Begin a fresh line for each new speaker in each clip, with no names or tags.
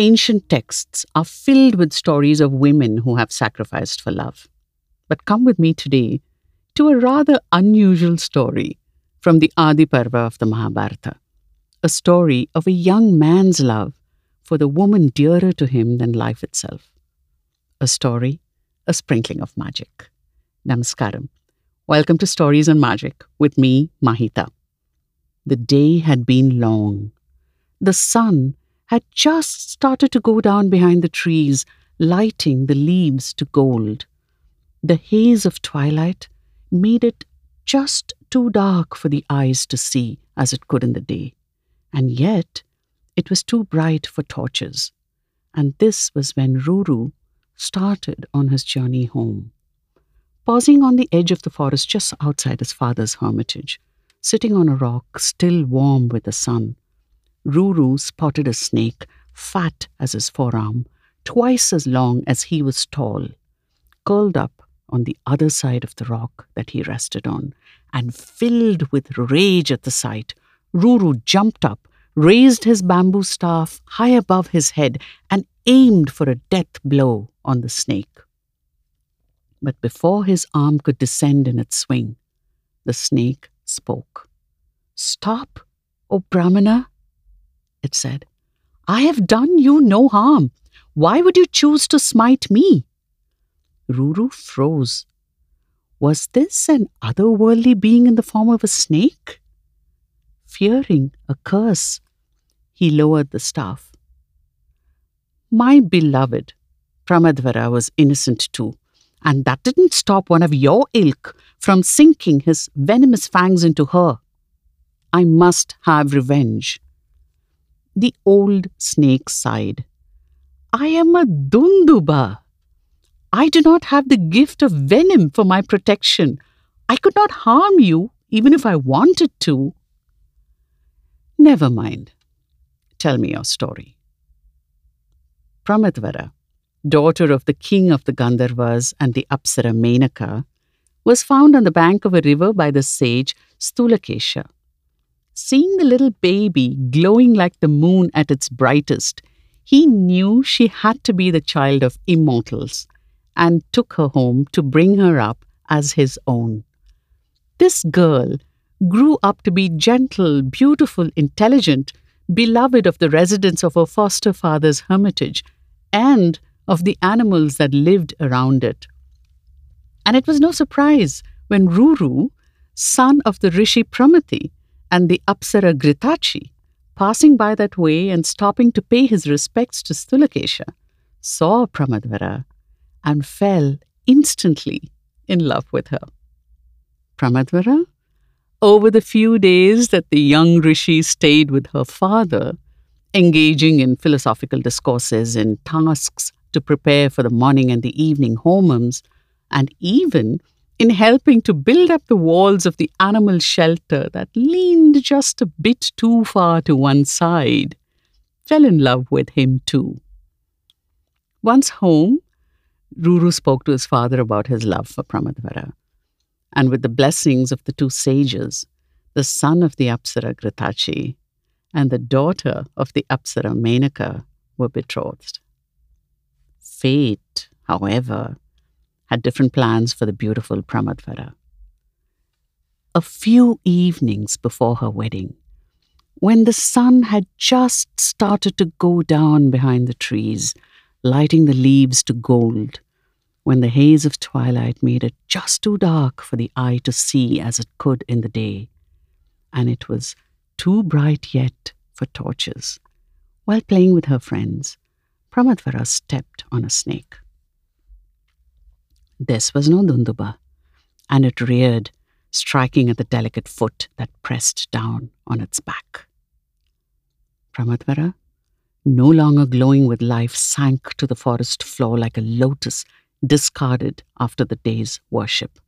ancient texts are filled with stories of women who have sacrificed for love. But come with me today to a rather unusual story from the Adi Parva of the Mahabharata, a story of a young man's love for the woman dearer to him than life itself. A story, a sprinkling of magic. Namaskaram. Welcome to Stories on Magic with me, Mahita. The day had been long. The sun had just started to go down behind the trees, lighting the leaves to gold. The haze of twilight made it just too dark for the eyes to see as it could in the day, and yet it was too bright for torches. And this was when Ruru started on his journey home. Pausing on the edge of the forest just outside his father's hermitage, sitting on a rock still warm with the sun, Ruru spotted a snake, fat as his forearm, twice as long as he was tall, curled up on the other side of the rock that he rested on, and filled with rage at the sight, Ruru jumped up, raised his bamboo staff high above his head, and aimed for a death blow on the snake. But before his arm could descend in its swing, the snake spoke. Stop, O Brahmana, it said. I have done you no harm. Why would you choose to smite me? Ruru froze. Was this an otherworldly being in the form of a snake? Fearing a curse, he lowered the staff. My beloved, Pramadvara was innocent too, and that didn't stop one of your ilk from sinking his venomous fangs into her. I must have revenge. The old snake sighed. I am a Dunduba. I do not have the gift of venom for my protection. I could not harm you, even if I wanted to. Never mind. Tell me your story. Pramadvara, daughter of the king of the Gandharvas and the Apsara Menaka, was found on the bank of a river by the sage Stulakesha. Seeing the little baby glowing like the moon at its brightest, he knew she had to be the child of immortals and took her home to bring her up as his own. This girl grew up to be gentle, beautiful, intelligent, beloved of the residents of her foster father's hermitage and of the animals that lived around it. And it was no surprise when Ruru, son of the Rishi Pramathi and the Apsara Gritachi, passing by that way and stopping to pay his respects to Stulakesha, saw Pramadvara and fell instantly in love with her. Pramadvara, over the few days that the young rishi stayed with her father, engaging in philosophical discourses and tasks to prepare for the morning and the evening homams, and even in helping to build up the walls of the animal shelter that leaned just a bit too far to one side, fell in love with him too. Once home, Ruru spoke to his father about his love for Pramadvara. And with the blessings of the two sages, the son of the Apsara Gritachi and the daughter of the Apsara Menaka were betrothed. Fate, however, had different plans for the beautiful Pramadvara. A few evenings before her wedding, when the sun had just started to go down behind the trees, lighting the leaves to gold, when the haze of twilight made it just too dark for the eye to see as it could in the day, and it was too bright yet for torches. While playing with her friends, Pramadvara stepped on a snake. This was no Dunduba, and it reared, striking at the delicate foot that pressed down on its back. Pramadvara no longer glowing with life, sank to the forest floor like a lotus discarded after the day's worship.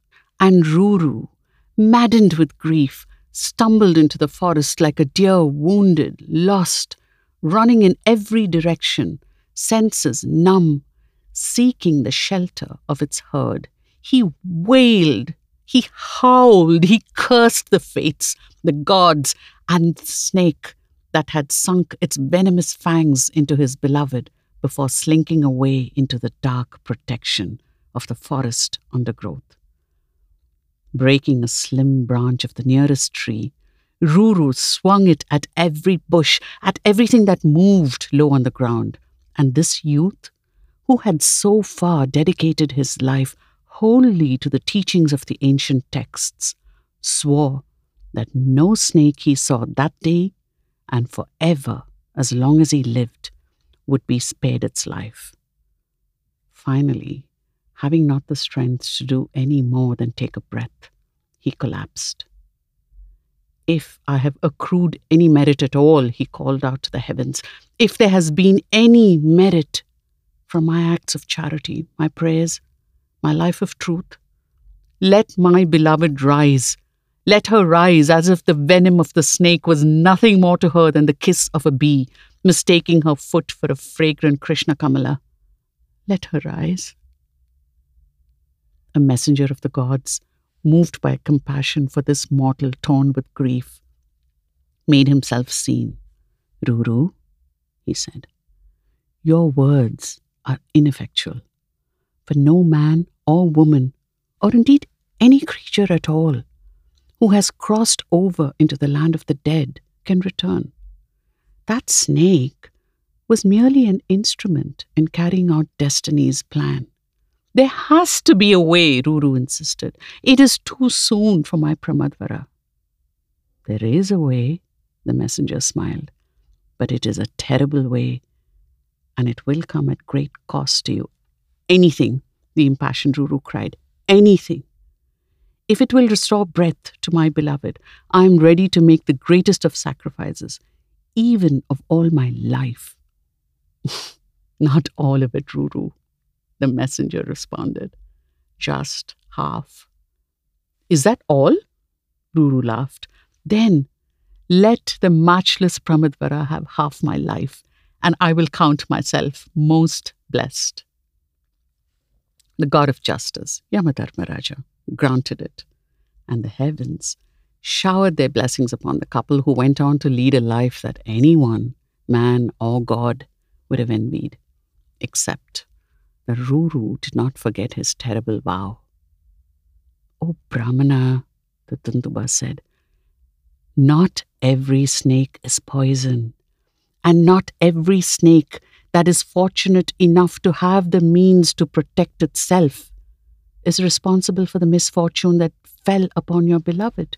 And Ruru, maddened with grief, stumbled into the forest like a deer wounded, lost, running in every direction, senses numb, seeking the shelter of its herd. He wailed, he howled, he cursed the fates, the gods, and the snake that had sunk its venomous fangs into his beloved before slinking away into the dark protection of the forest undergrowth. Breaking a slim branch of the nearest tree, Ruru swung it at every bush, at everything that moved low on the ground. And this youth, who had so far dedicated his life wholly to the teachings of the ancient texts, swore that no snake he saw that day and forever, as long as he lived, would be spared its life. Finally, having not the strength to do any more than take a breath, he collapsed. If I have accrued any merit at all, he called out to the heavens, if there has been any merit from my acts of charity, my prayers, my life of truth, let my beloved rise. Let her rise as if the venom of the snake was nothing more to her than the kiss of a bee, mistaking her foot for a fragrant Krishna Kamala. Let her rise. A messenger of the gods moved by compassion for this mortal torn with grief, made himself seen. Ruru, he said, your words are ineffectual, for no man or woman, or indeed any creature at all, who has crossed over into the land of the dead can return. That snake was merely an instrument in carrying out destiny's plan. There has to be a way, Ruru insisted. It is too soon for my Pramadvara. There is a way, the messenger smiled, but it is a terrible way, and it will come at great cost to you. Anything, the impassioned Ruru cried, anything. If it will restore breath to my beloved, I am ready to make the greatest of sacrifices, even of all my life. Not all of it, Ruru the messenger responded. Just half. Is that all? Ruru laughed. Then let the matchless Pramadvara have half my life, and I will count myself most blessed. The god of justice, Yamadharmaraja, granted it, and the heavens showered their blessings upon the couple who went on to lead a life that anyone, man or god, would have envied, except the Ruru did not forget his terrible vow. O Brahmana, the Dunduba said, not every snake is poison, and not every snake that is fortunate enough to have the means to protect itself is responsible for the misfortune that fell upon your beloved.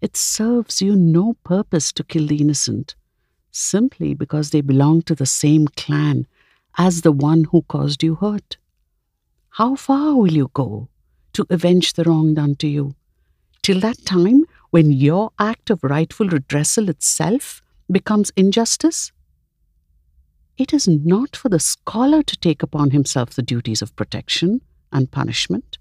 It serves you no purpose to kill the innocent, simply because they belong to the same clan as the one who caused you hurt? How far will you go to avenge the wrong done to you? Till that time when your act of rightful redressal itself becomes injustice? It is not for the scholar to take upon himself the duties of protection and punishment.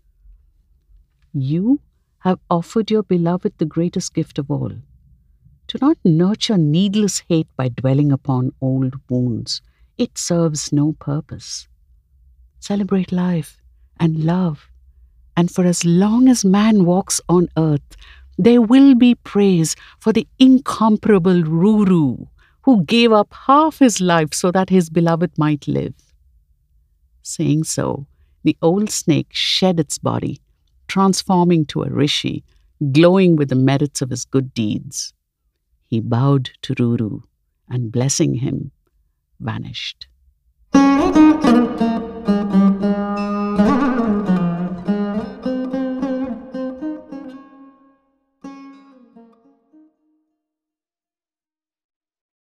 You have offered your beloved the greatest gift of all. Do not nurture needless hate by dwelling upon old wounds it serves no purpose. Celebrate life and love, and for as long as man walks on earth, there will be praise for the incomparable Ruru, who gave up half his life so that his beloved might live. Saying so, the old snake shed its body, transforming to a rishi, glowing with the merits of his good deeds. He bowed to Ruru, and blessing him, vanished.